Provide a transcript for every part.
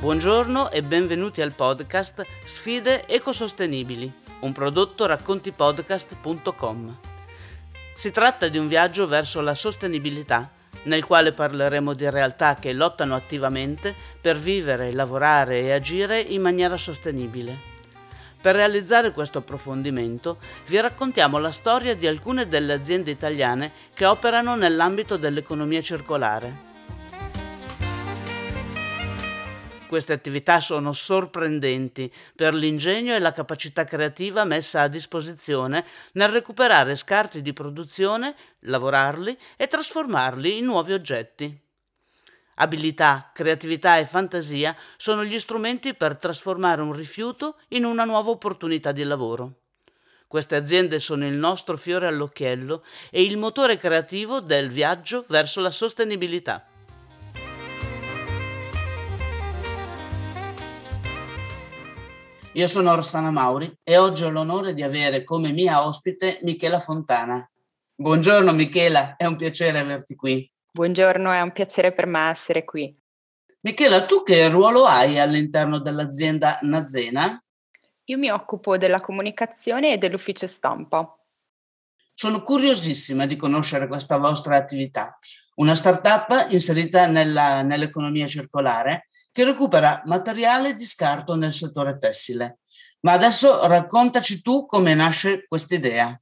Buongiorno e benvenuti al podcast Sfide ecosostenibili, un prodotto raccontipodcast.com. Si tratta di un viaggio verso la sostenibilità, nel quale parleremo di realtà che lottano attivamente per vivere, lavorare e agire in maniera sostenibile. Per realizzare questo approfondimento vi raccontiamo la storia di alcune delle aziende italiane che operano nell'ambito dell'economia circolare. Queste attività sono sorprendenti per l'ingegno e la capacità creativa messa a disposizione nel recuperare scarti di produzione, lavorarli e trasformarli in nuovi oggetti. Abilità, creatività e fantasia sono gli strumenti per trasformare un rifiuto in una nuova opportunità di lavoro. Queste aziende sono il nostro fiore all'occhiello e il motore creativo del viaggio verso la sostenibilità. Io sono Rossana Mauri e oggi ho l'onore di avere come mia ospite Michela Fontana. Buongiorno Michela, è un piacere averti qui. Buongiorno, è un piacere per me essere qui. Michela, tu che ruolo hai all'interno dell'azienda Nazena? Io mi occupo della comunicazione e dell'ufficio stampa. Sono curiosissima di conoscere questa vostra attività, una startup inserita nella, nell'economia circolare che recupera materiale di scarto nel settore tessile. Ma adesso raccontaci tu come nasce questa idea.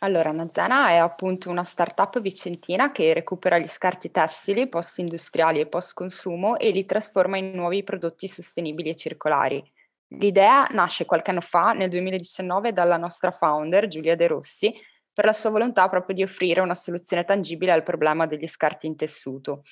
Allora, Nazena è appunto una startup vicentina che recupera gli scarti tessili post-industriali e post-consumo e li trasforma in nuovi prodotti sostenibili e circolari. L'idea nasce qualche anno fa, nel 2019, dalla nostra founder Giulia De Rossi, per la sua volontà proprio di offrire una soluzione tangibile al problema degli scarti in tessuto.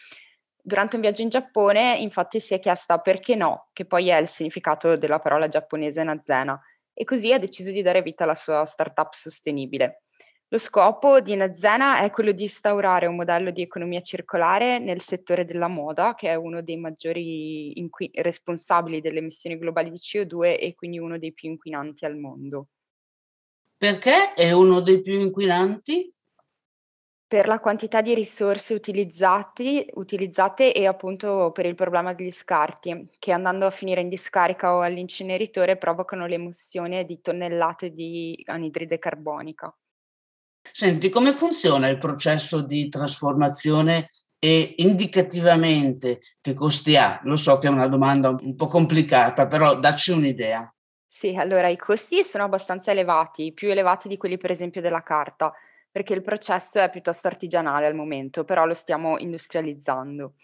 Durante un viaggio in Giappone, infatti, si è chiesta perché no, che poi è il significato della parola giapponese Nazena, e così ha deciso di dare vita alla sua startup sostenibile. Lo scopo di Nazena è quello di instaurare un modello di economia circolare nel settore della moda, che è uno dei maggiori inqui- responsabili delle emissioni globali di CO2 e quindi uno dei più inquinanti al mondo. Perché è uno dei più inquinanti? Per la quantità di risorse utilizzati, utilizzate e appunto per il problema degli scarti, che andando a finire in discarica o all'inceneritore provocano l'emozione di tonnellate di anidride carbonica. Senti, come funziona il processo di trasformazione e indicativamente che costi ha? Lo so che è una domanda un po' complicata, però dacci un'idea. Sì, allora i costi sono abbastanza elevati, più elevati di quelli per esempio della carta, perché il processo è piuttosto artigianale al momento, però lo stiamo industrializzando.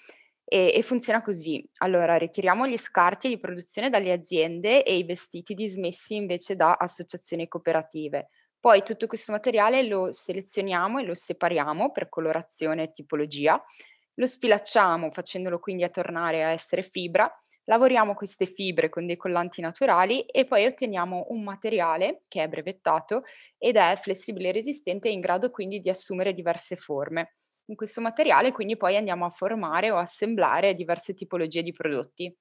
E, e funziona così. Allora, ritiriamo gli scarti di produzione dalle aziende e i vestiti dismessi invece da associazioni cooperative. Poi tutto questo materiale lo selezioniamo e lo separiamo per colorazione e tipologia, lo sfilacciamo facendolo quindi a tornare a essere fibra, lavoriamo queste fibre con dei collanti naturali e poi otteniamo un materiale che è brevettato ed è flessibile e resistente e in grado quindi di assumere diverse forme. In questo materiale quindi poi andiamo a formare o assemblare diverse tipologie di prodotti.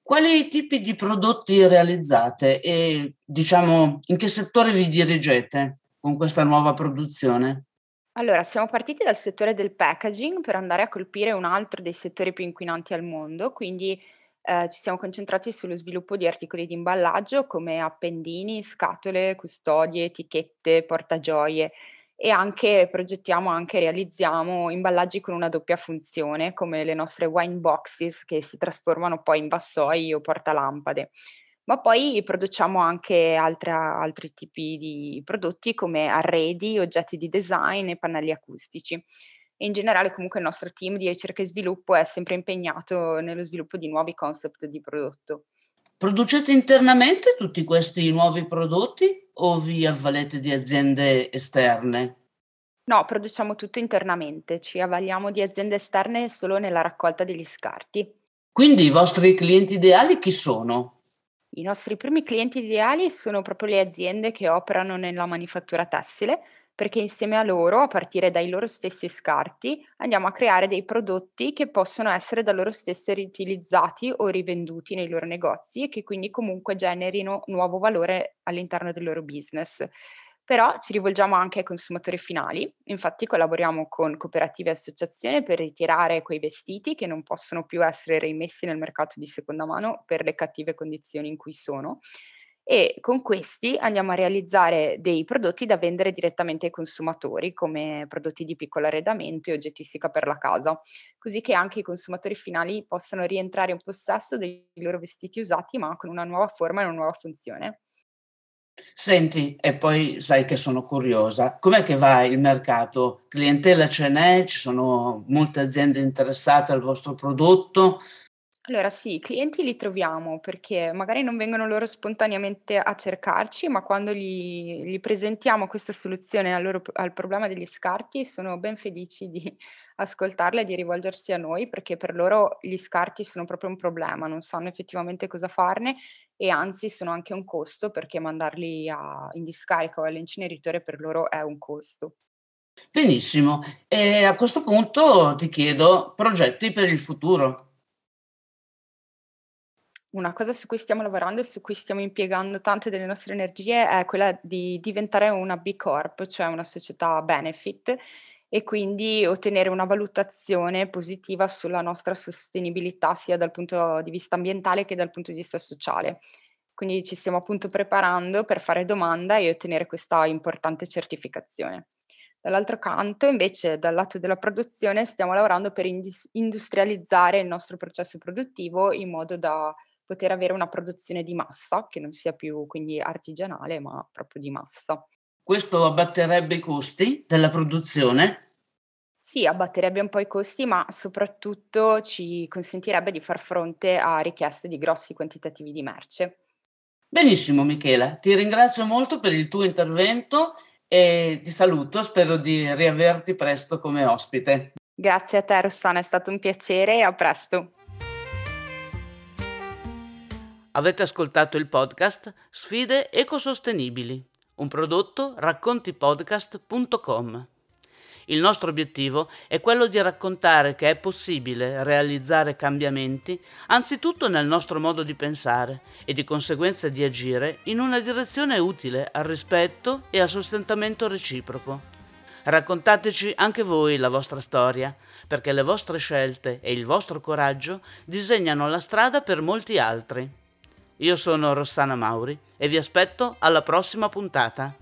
Quali tipi di prodotti realizzate e diciamo in che settore vi dirigete con questa nuova produzione? Allora, siamo partiti dal settore del packaging per andare a colpire un altro dei settori più inquinanti al mondo, quindi eh, ci siamo concentrati sullo sviluppo di articoli di imballaggio come appendini, scatole, custodie, etichette, portagioie e anche progettiamo, anche realizziamo imballaggi con una doppia funzione, come le nostre wine boxes che si trasformano poi in vassoi o portalampade. Ma poi produciamo anche altra, altri tipi di prodotti come arredi, oggetti di design e pannelli acustici. E in generale comunque il nostro team di ricerca e sviluppo è sempre impegnato nello sviluppo di nuovi concept di prodotto. Producete internamente tutti questi nuovi prodotti o vi avvalete di aziende esterne? No, produciamo tutto internamente, ci avvaliamo di aziende esterne solo nella raccolta degli scarti. Quindi i vostri clienti ideali chi sono? I nostri primi clienti ideali sono proprio le aziende che operano nella manifattura tessile, perché insieme a loro, a partire dai loro stessi scarti, andiamo a creare dei prodotti che possono essere da loro stesse riutilizzati o rivenduti nei loro negozi e che quindi comunque generino nuovo valore all'interno del loro business. Però ci rivolgiamo anche ai consumatori finali, infatti collaboriamo con cooperative e associazioni per ritirare quei vestiti che non possono più essere rimessi nel mercato di seconda mano per le cattive condizioni in cui sono. E con questi andiamo a realizzare dei prodotti da vendere direttamente ai consumatori, come prodotti di piccolo arredamento e oggettistica per la casa, così che anche i consumatori finali possano rientrare in possesso dei loro vestiti usati, ma con una nuova forma e una nuova funzione. Senti, e poi sai che sono curiosa, com'è che va il mercato? Clientela ce n'è? Ci sono molte aziende interessate al vostro prodotto? Allora sì, i clienti li troviamo perché magari non vengono loro spontaneamente a cercarci, ma quando gli gli presentiamo questa soluzione al loro al problema degli scarti, sono ben felici di ascoltarla e di rivolgersi a noi, perché per loro gli scarti sono proprio un problema, non sanno effettivamente cosa farne e anzi sono anche un costo, perché mandarli a in discarica o all'inceneritore per loro è un costo. Benissimo. E a questo punto ti chiedo progetti per il futuro. Una cosa su cui stiamo lavorando e su cui stiamo impiegando tante delle nostre energie è quella di diventare una B Corp, cioè una società benefit e quindi ottenere una valutazione positiva sulla nostra sostenibilità sia dal punto di vista ambientale che dal punto di vista sociale. Quindi ci stiamo appunto preparando per fare domanda e ottenere questa importante certificazione. Dall'altro canto, invece, dal lato della produzione, stiamo lavorando per industrializzare il nostro processo produttivo in modo da poter avere una produzione di massa, che non sia più quindi artigianale, ma proprio di massa. Questo abbatterebbe i costi della produzione? Sì, abbatterebbe un po' i costi, ma soprattutto ci consentirebbe di far fronte a richieste di grossi quantitativi di merce. Benissimo Michela, ti ringrazio molto per il tuo intervento e ti saluto, spero di riaverti presto come ospite. Grazie a te Rossana, è stato un piacere e a presto. Avete ascoltato il podcast Sfide ecosostenibili, un prodotto raccontipodcast.com. Il nostro obiettivo è quello di raccontare che è possibile realizzare cambiamenti anzitutto nel nostro modo di pensare e di conseguenza di agire in una direzione utile al rispetto e al sostentamento reciproco. Raccontateci anche voi la vostra storia, perché le vostre scelte e il vostro coraggio disegnano la strada per molti altri. Io sono Rossana Mauri e vi aspetto alla prossima puntata.